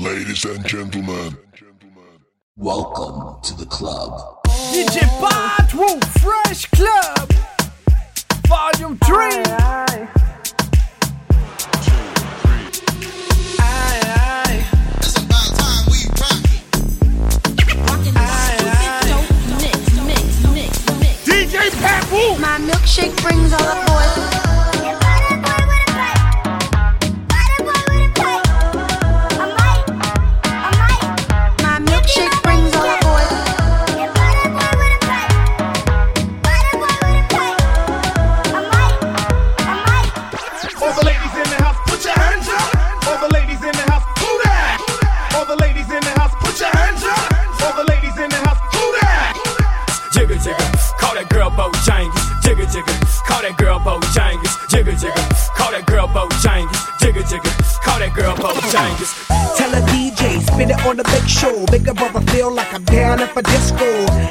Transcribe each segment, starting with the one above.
Ladies and gentlemen, welcome to the club. DJ PatWhoo Fresh Club. Volume 3 aye, aye. It's about time we rock it. DJ PatWhoo My milkshake brings all the that girl Bojangles. Jigga jigga, call that girl Bojangles. Jigga jigga, call that girl Bojangles. Tell a DJ, spin it on the big show. Make a brother feel like I'm down at a disco.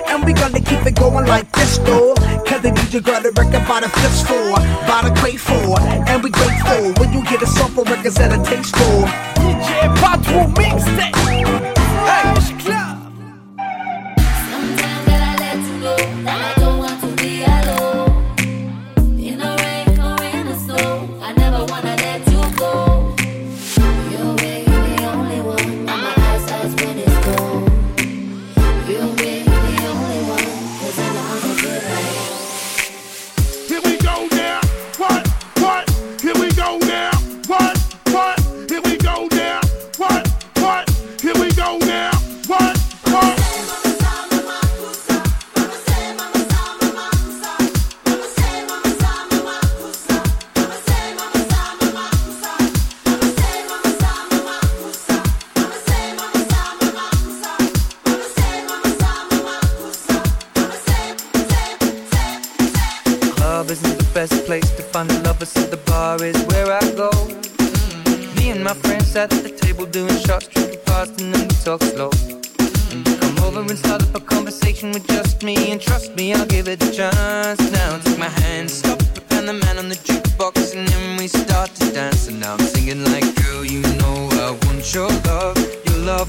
And we gonna keep it going like this though. Cause the DJ got a record by the fistful, by the grateful. And we grateful when you get a song for records that are tasteful. DJ PatWhoo Mixtape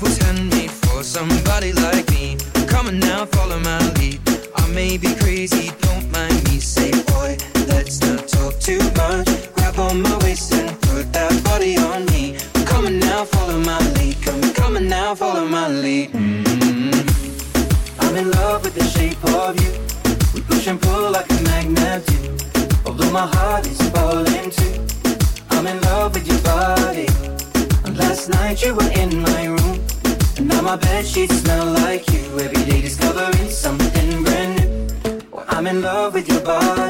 Was handmade for somebody like me. Come on now, follow my lead. I may be crazy, don't mind me. Say, boy, let's not talk too much. Grab on my waist and put that body on me. Come on now, follow my lead. Come, come on now, follow my lead. Mm-hmm. I'm in love with the shape of you. We push and pull like a magnet do. Although my heart my bed sheets smell like you. Every day discovering something brand new. Well, I'm in love with your body.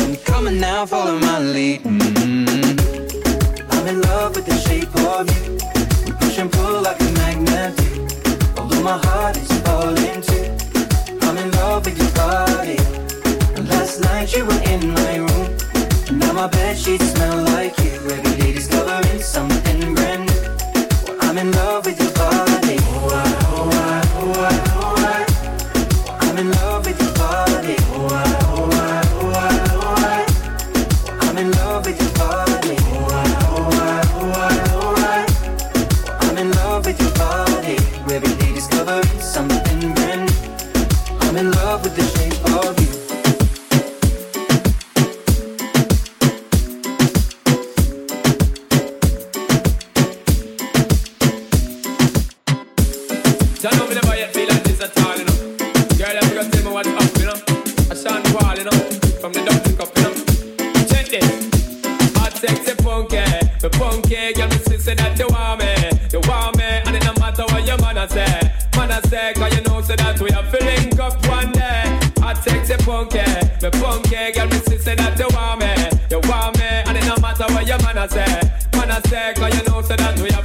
On now, follow my lead. Mm-hmm. I'm in love with the shape of you. We push and pull like a magnet do. Although my heart is falling too. I'm in love with your body. And last night you were in my room. And now my bed sheets smell like you. Every day discovering something brand new. Well, I'm in love Hot sexy punky, the punky, girl, me say that you want me, you want me, and it no matter what your man say, man I cause you know so that we are filling up one day. Hot sexy punky, the punky, girl, me say that you want me, you want me, and it no matter what your man say, man I you know say that we are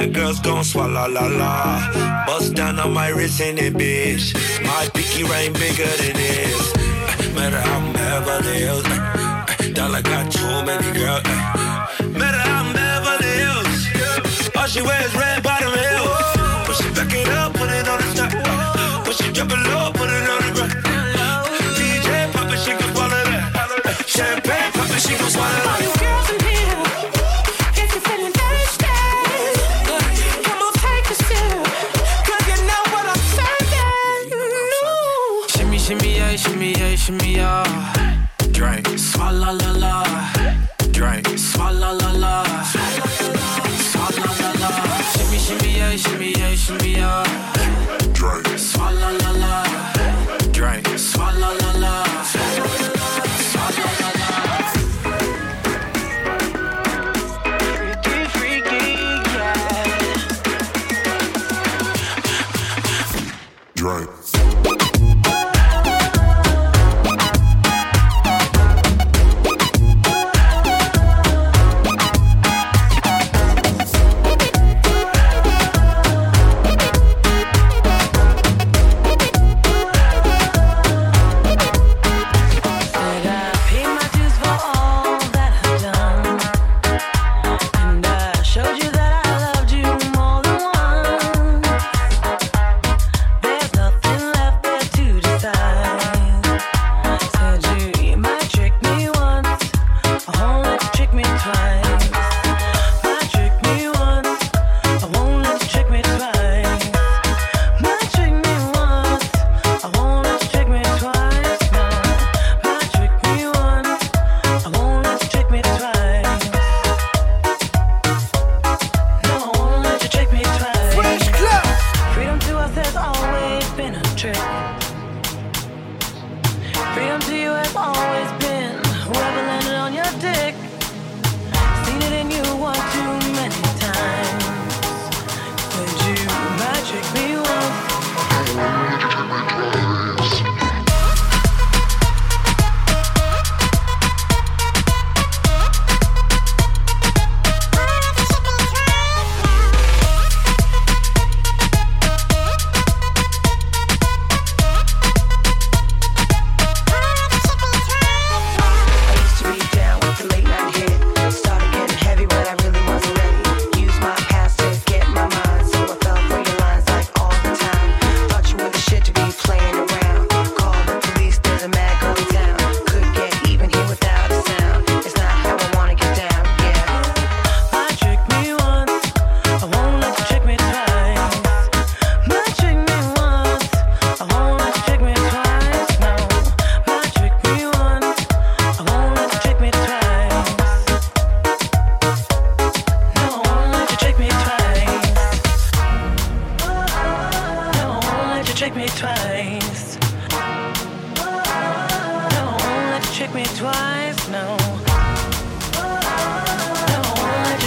Bad girls gon' swalla la la. Bust down on my wrist in it be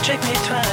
check me twice.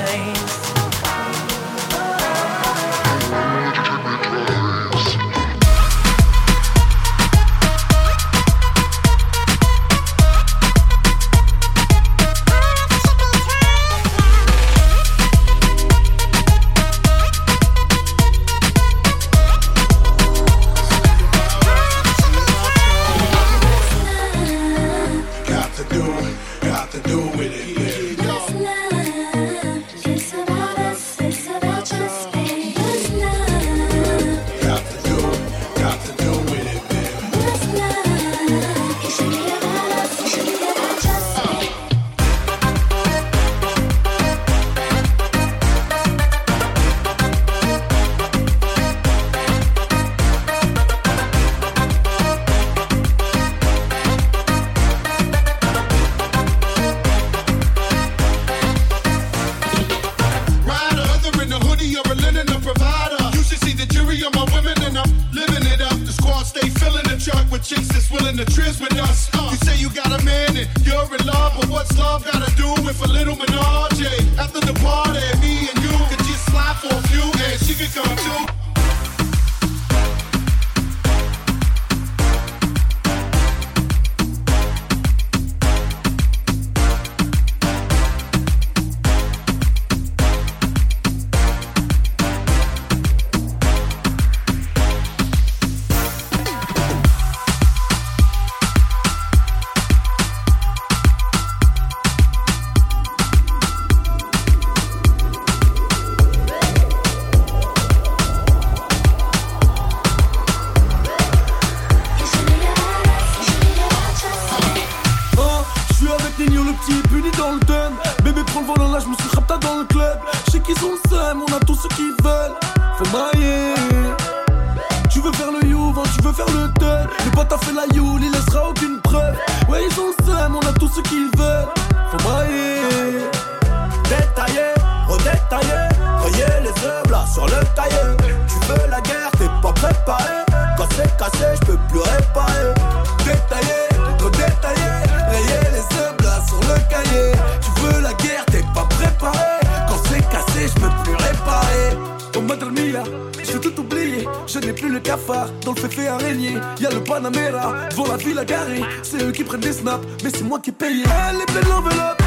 Dans le féfé araignée. Y'a le Panamera, devant la ville à garer C'est eux qui prennent des snaps, mais c'est moi qui paye Elle est pleine l'enveloppe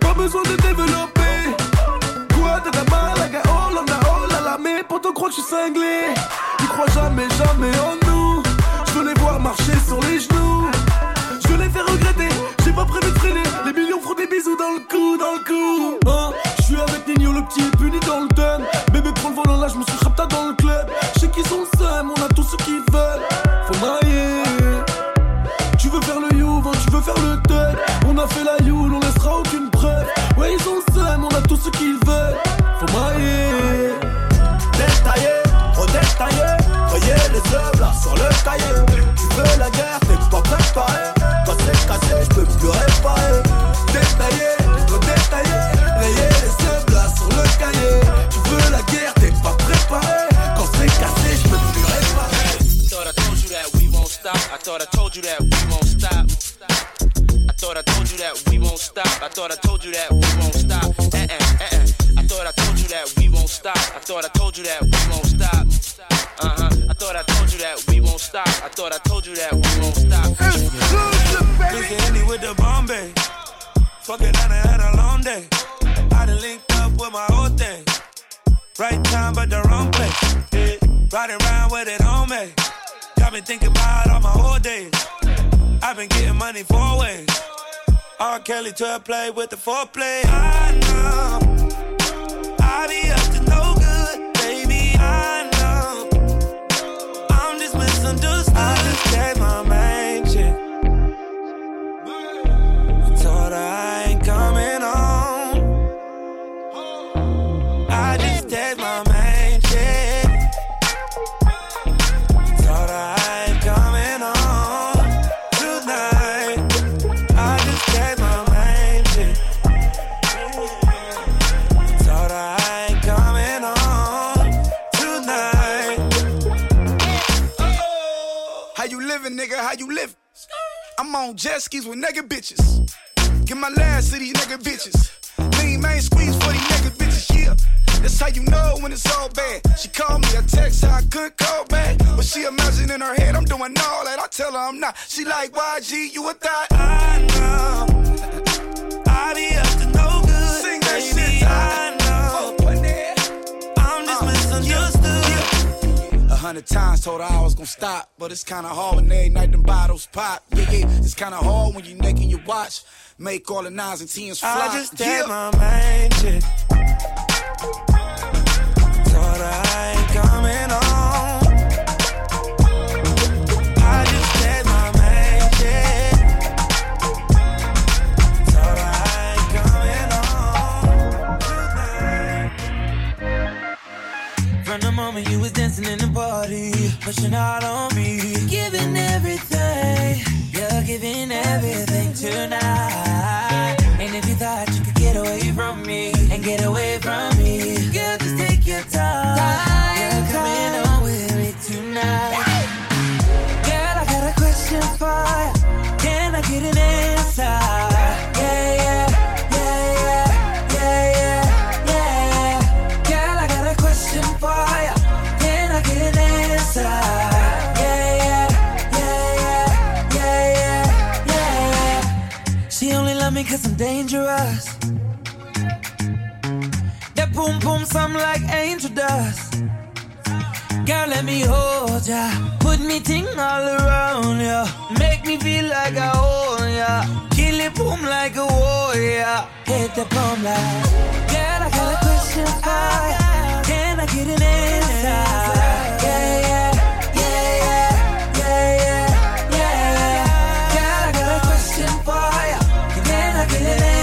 Pas besoin de développer. La malaga, oh là là, oh là là Mais pourtant crois que je suis cinglé. Ils croient jamais, jamais en nous. Je veux les voir marcher sur les genoux. Je veux les faire regretter, j'ai pas prévu de freiner. Les millions feront des bisous dans le cou, dans le cou cahier. Tu veux la guerre, pas préparé. Quand c'est cassé, je peux plus réparer. Détaillé, redétaillé, rayer les œuvres là sur le cahier. Tu veux la guerre, t'es pas préparé. Quand c'est cassé, je peux plus réparer. Thought I told you that we won't stop. I thought I told you that we won't stop. I thought I told you that we won't stop. I thought I told you that thought I told you that we won't stop. Busy with the Bombay. Fuck it, I done had a long day. I done linked up with my whole thing. Right time, but the wrong place. Yeah. Riding around with it on me. Got me thinking about all my whole days. I've been getting money four ways. R. Kelly to play with the foreplay. I know. I be up I'm on jet skis with nigga bitches. Get my last to these nigga bitches. Lean main squeeze for these nigga bitches, yeah. That's how you know when it's all bad. She called me, I text I couldn't call back. But she imagine in her head, I'm doing all that. I tell her I'm not. She like, YG, you a thought? I know. I be up to hundred times told her I was gonna stop, but it's kinda hard when every night them bottles pop. Yeah, yeah, it's kinda hard when you naked your watch. Make all the nines and tens fly. I just text yeah. my main chick. Party, pushing out on me, giving everything, you're giving everything tonight. And if you thought you could get away from me and get away from me, girl, just take your time. You're coming on with me tonight. Girl, I got a question for trust. That boom boom sound like angel dust. Girl, let me hold ya. Put me ting all around ya. Make me feel like I own ya. Kill it boom like a warrior. Hit the boom like. Girl, I got a question for ya, Can I get an answer? Yeah, yeah. Yeah, yeah, yeah, yeah. Girl, I got a question for ya. Can I get an answer?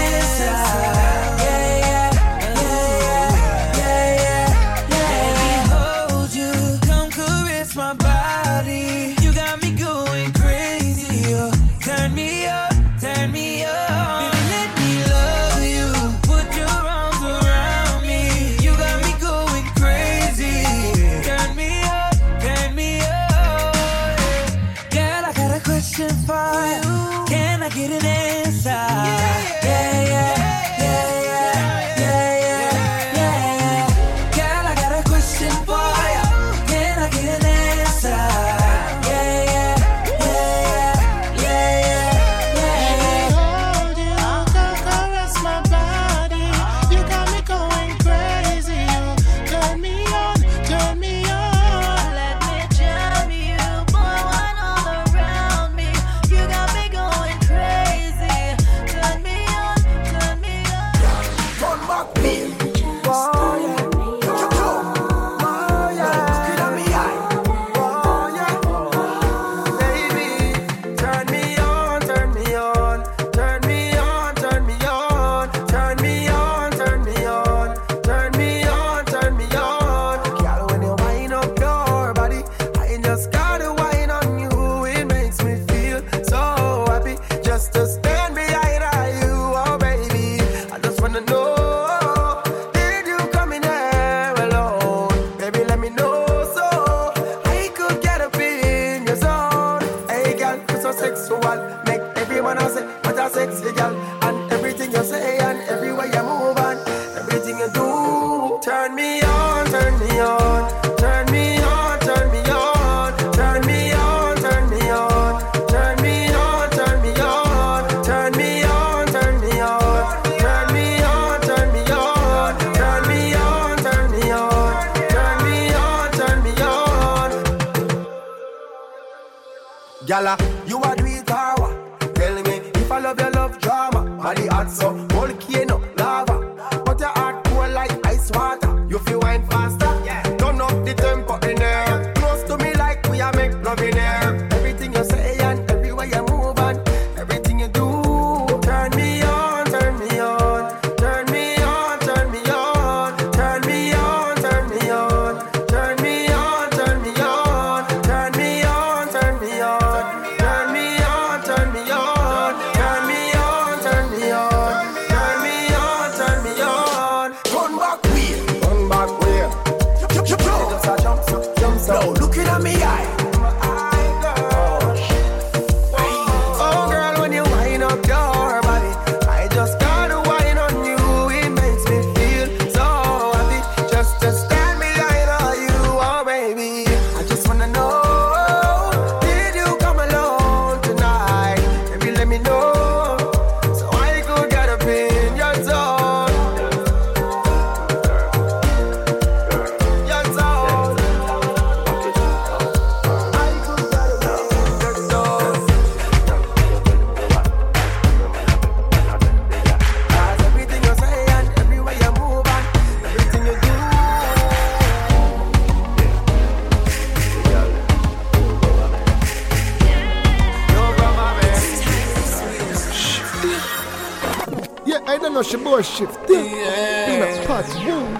worship them. Yeah. Peanut Pot's room,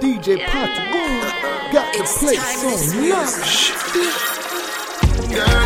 DJ yeah. Room, got the place on lock. Girl,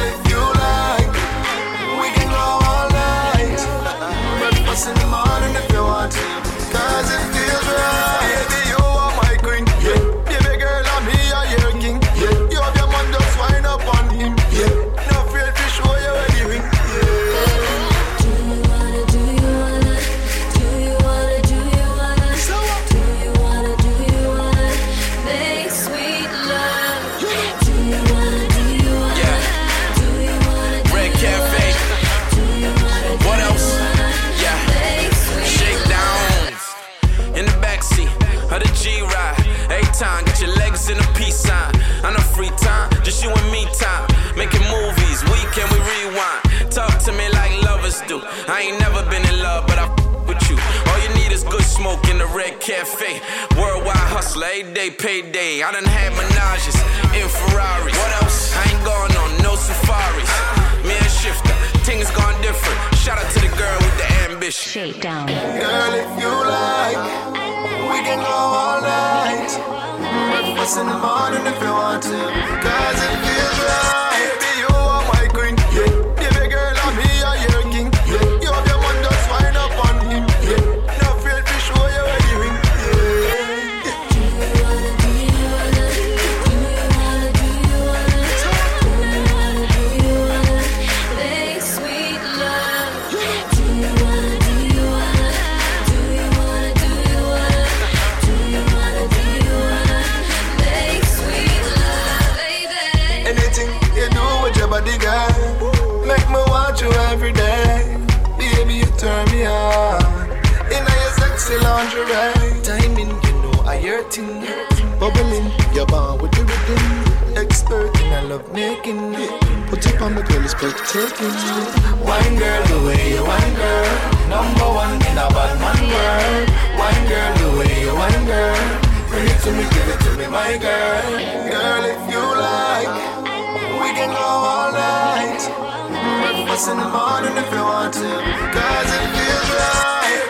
Slay day, payday. I done had menages in Ferraris. What else? I ain't going on no safaris. Me and Shifta, things gone different. Shout out to the girl with the ambition. Shakedown. Girl, if you like, we can go all night. Breakfast in the morning if you want to. Cause it feels right. tipping you. Wine girl, the way you wine girl, number one in a bad man world. Wine girl, the way you wine girl, bring it to me, give it to me, my girl. Girl, if you like, we can go all night. Breakfast in the morning if you want to, cause it feels right.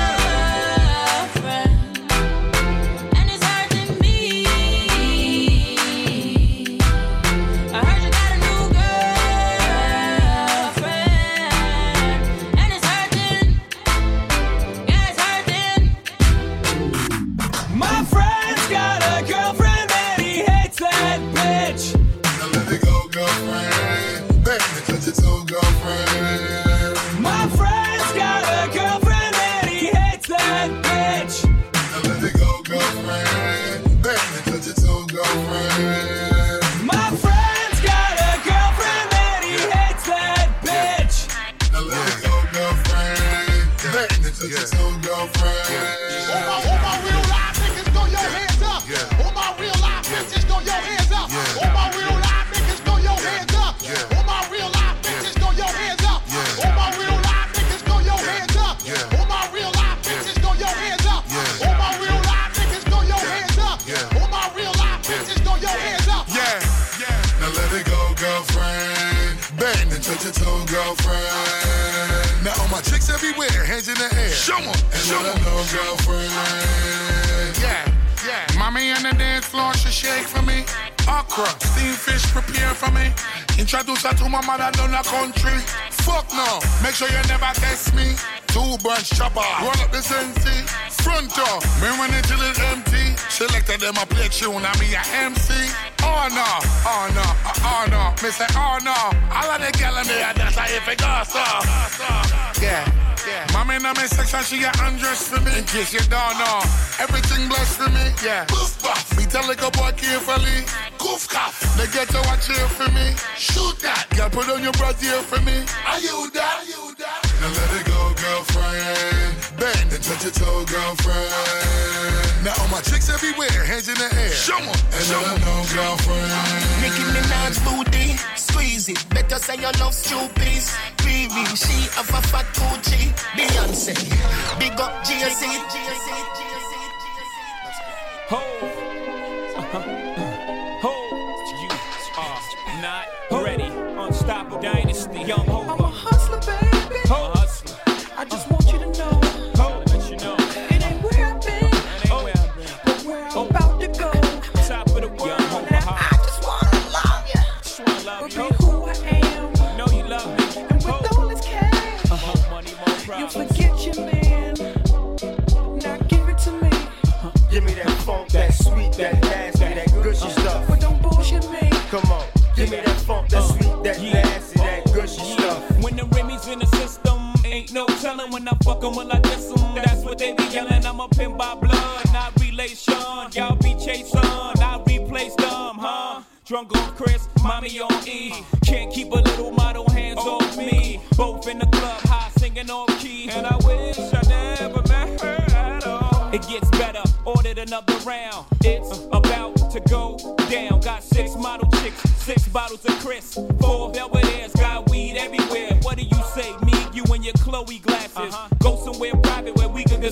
Fuck I diss em? That's what they be yelling. I'm up in by blood, not relation. Y'all be chasing, I replace them, huh? Drunk on Chris, mommy on E. Can't keep a little model hands off me. Both in the club, high singing off key. And I wish I never met her at all. It gets better, ordered another round. It's about to go down. Got six model chicks, six bottles of Chris, four velvet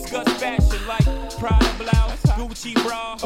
discuss fashion like Prada blouse, Gucci bra,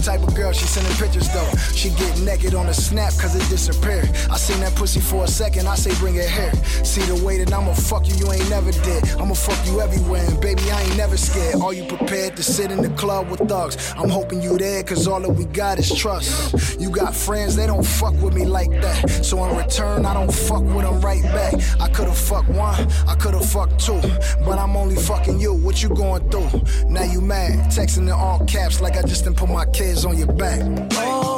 type of girl she sending pictures though naked on a snap cause it disappeared. I seen that pussy for a second, I say bring it here. See the way that I'ma fuck you, you ain't never did. I'ma fuck you everywhere, and baby, I ain't never scared. Are you prepared to sit in the club with thugs? I'm hoping you there cause all that we got is trust. You got friends, they don't fuck with me like that. So in return, I don't fuck with them right back. I could've fucked one, I could've fucked two, but I'm only fucking you. What you going through? Now you mad, texting in all caps like I just didn't put my kids on your back. Oh.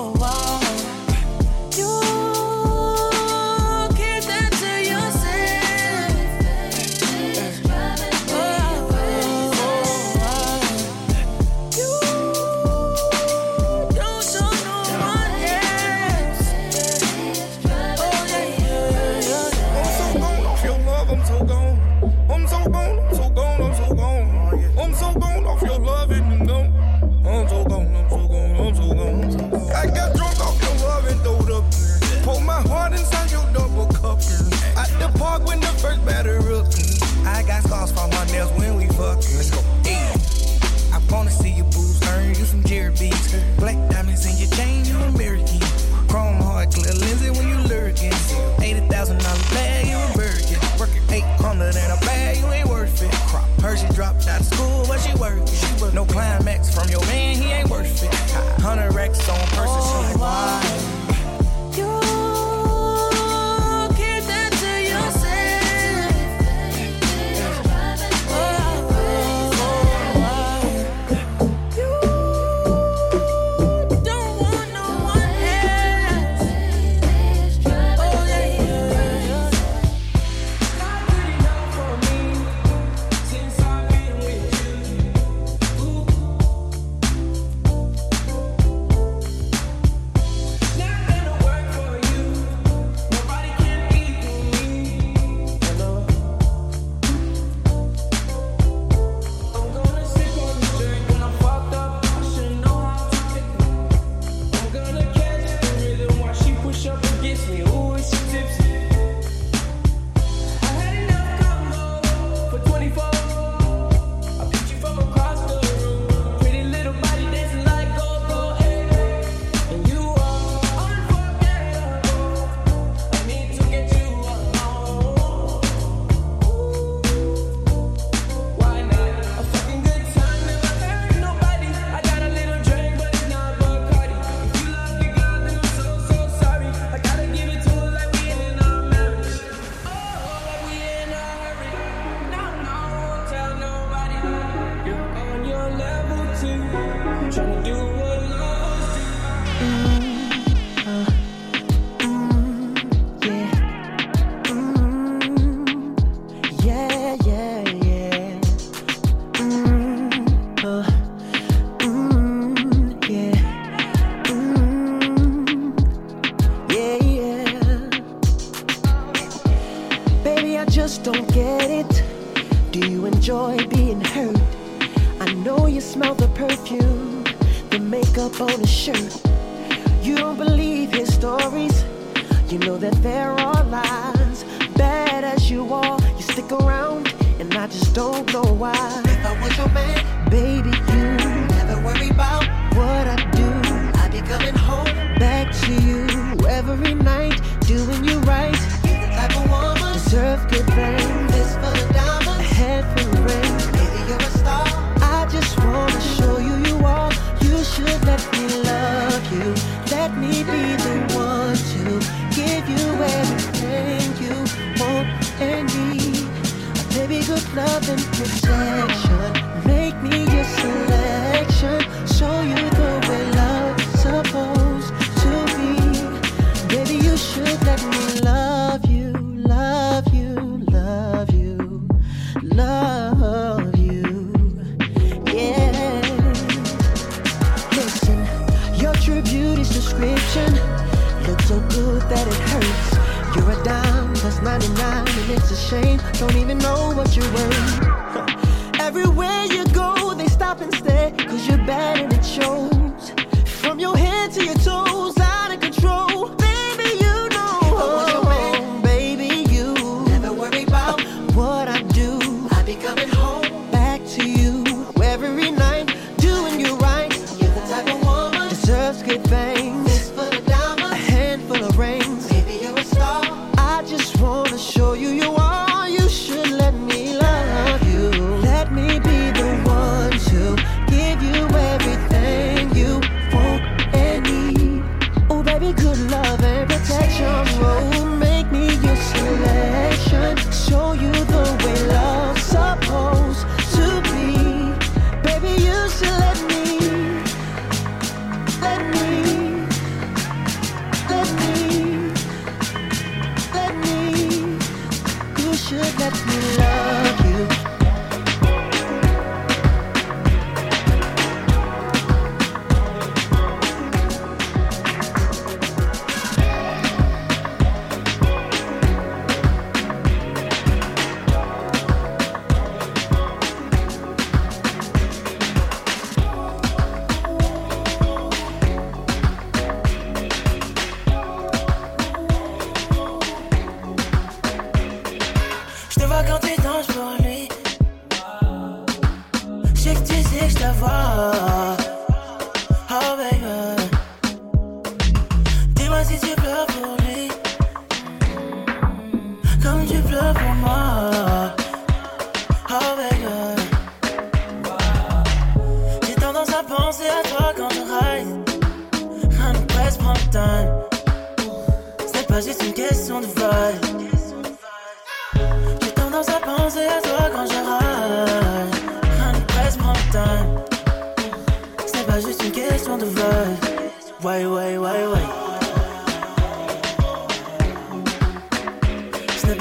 from your man.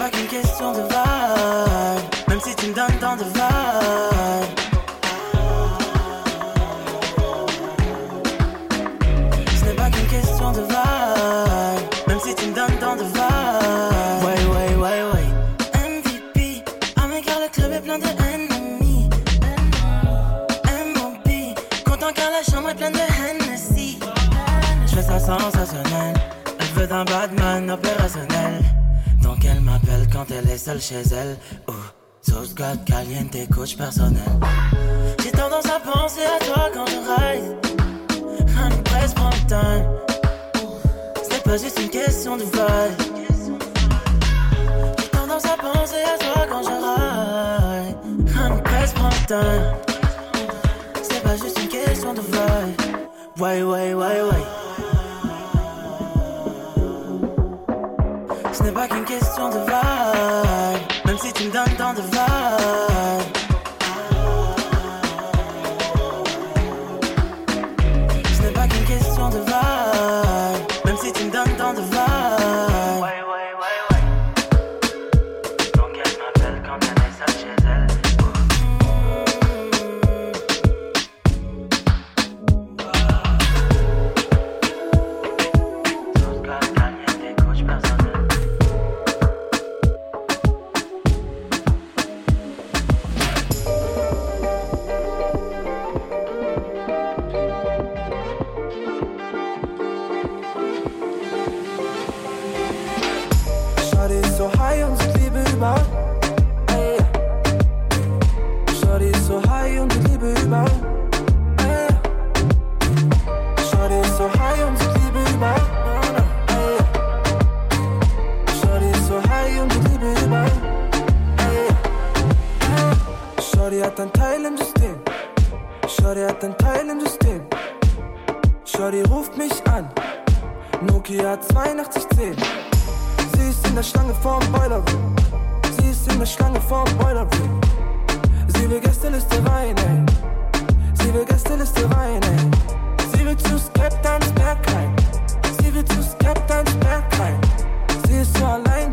pas qu'une question de vibe, même si tu me donnes tant de vibe. quand elle est seule chez elle. Oh, sauce God caliente, coach personnel. J'ai tendance à penser à toi quand je ride. Honey, presse prends le. Ce n'est pas juste une question de vibe. J'ai tendance à penser à toi quand je ride. Honey, presse prends le. Ce n'est pas juste une question de vibe. Ouais, ouais, ouais, ouais. Ce n'est pas qu'une question de vibe.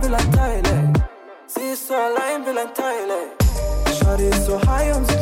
will ein Teil, ey. Sie ist so allein, will ein Teil, ey. Shawty ist so high und sie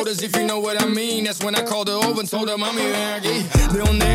shoulders, if you know what I mean. That's when I called her over and told her, Mommy, I get.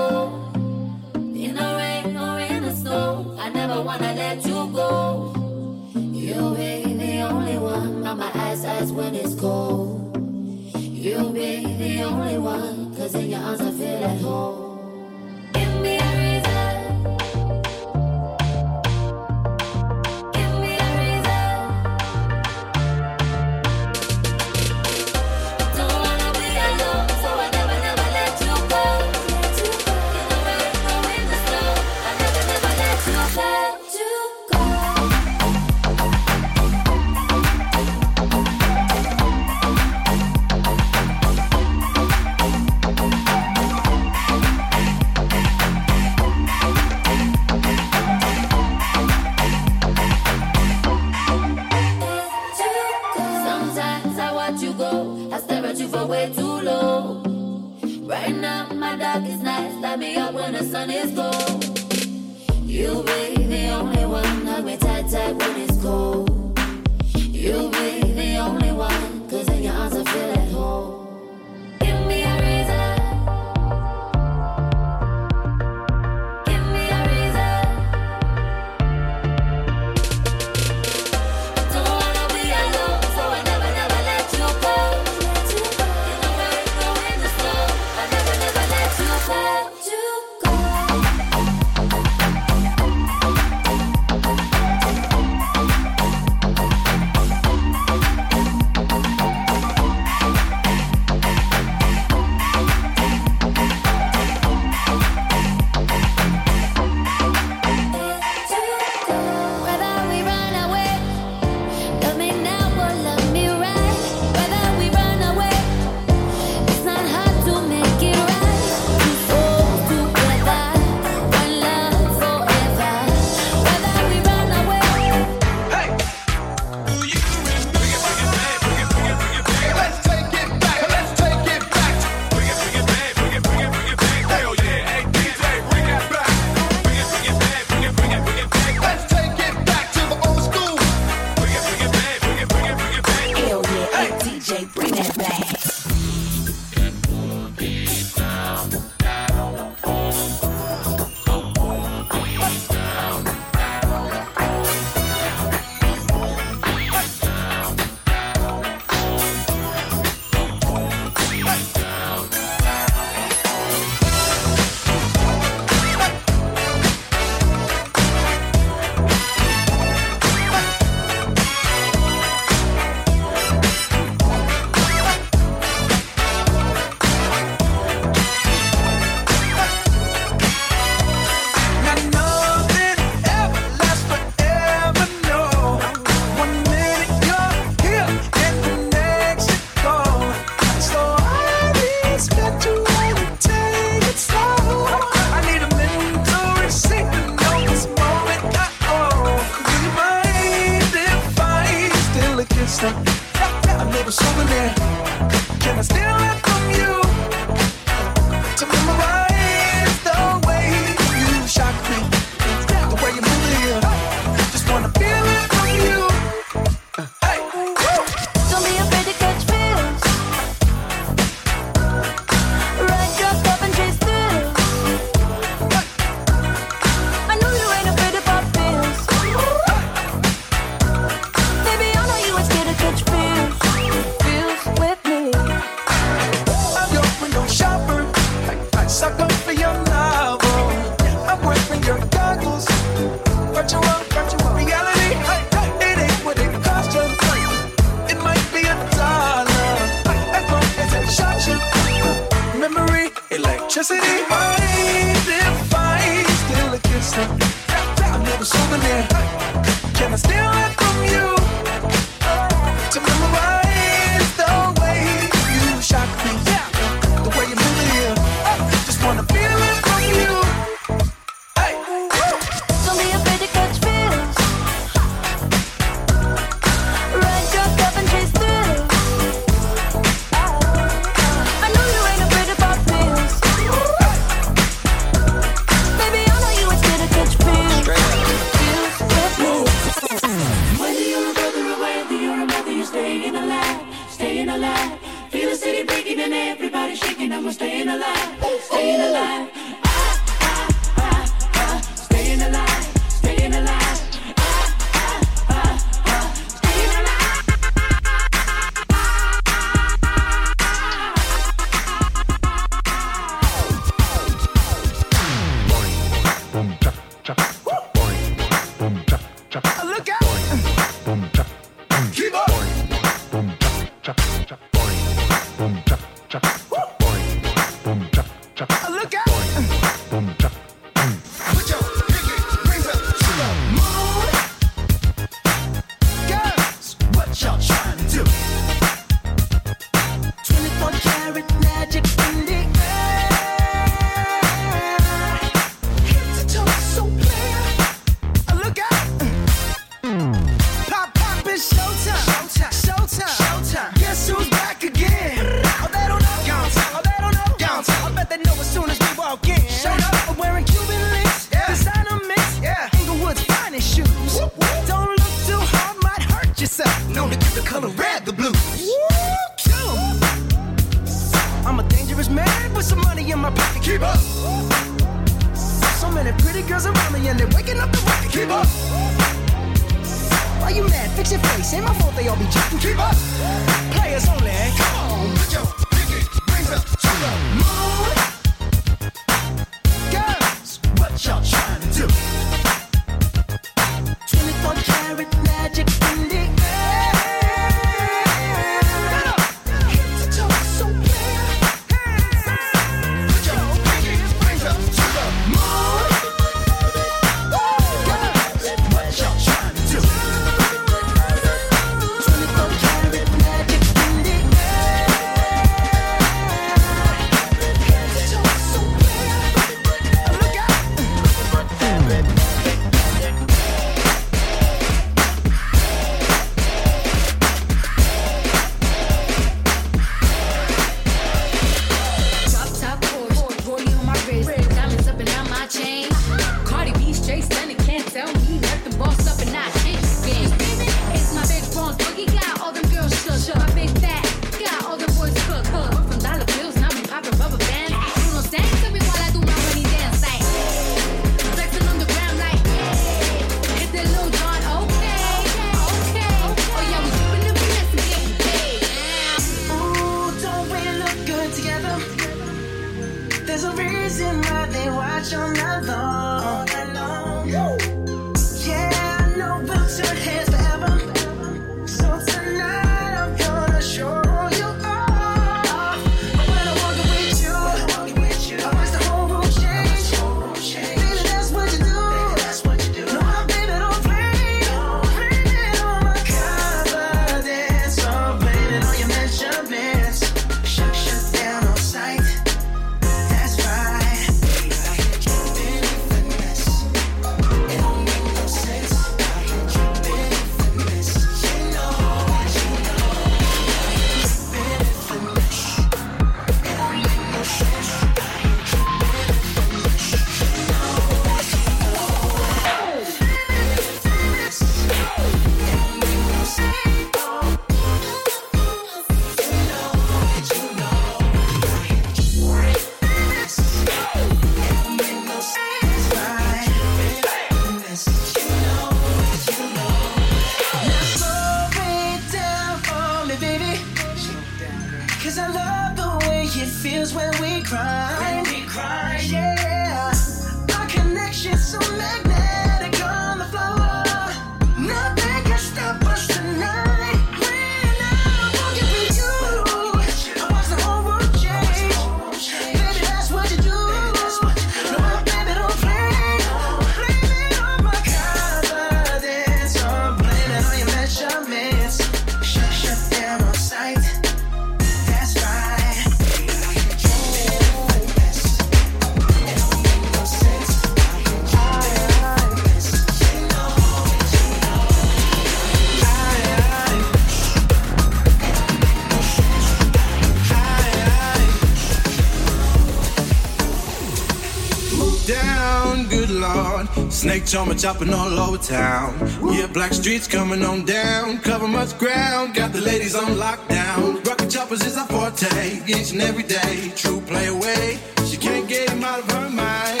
Chopper Choma chopping all over town. Yeah, black streets coming on down. Cover much ground, got the ladies on lockdown. Rocket choppers is our forte, each and every day. True play away, she can't get him out of her mind.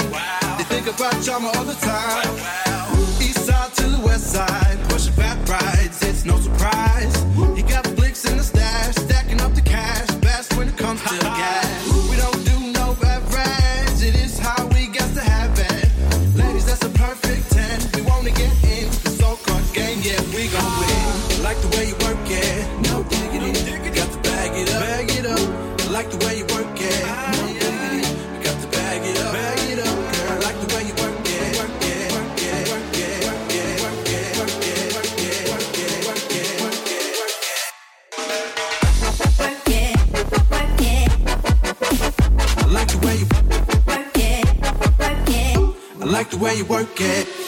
They think about Chopper all the time. the way you work it.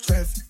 Traffic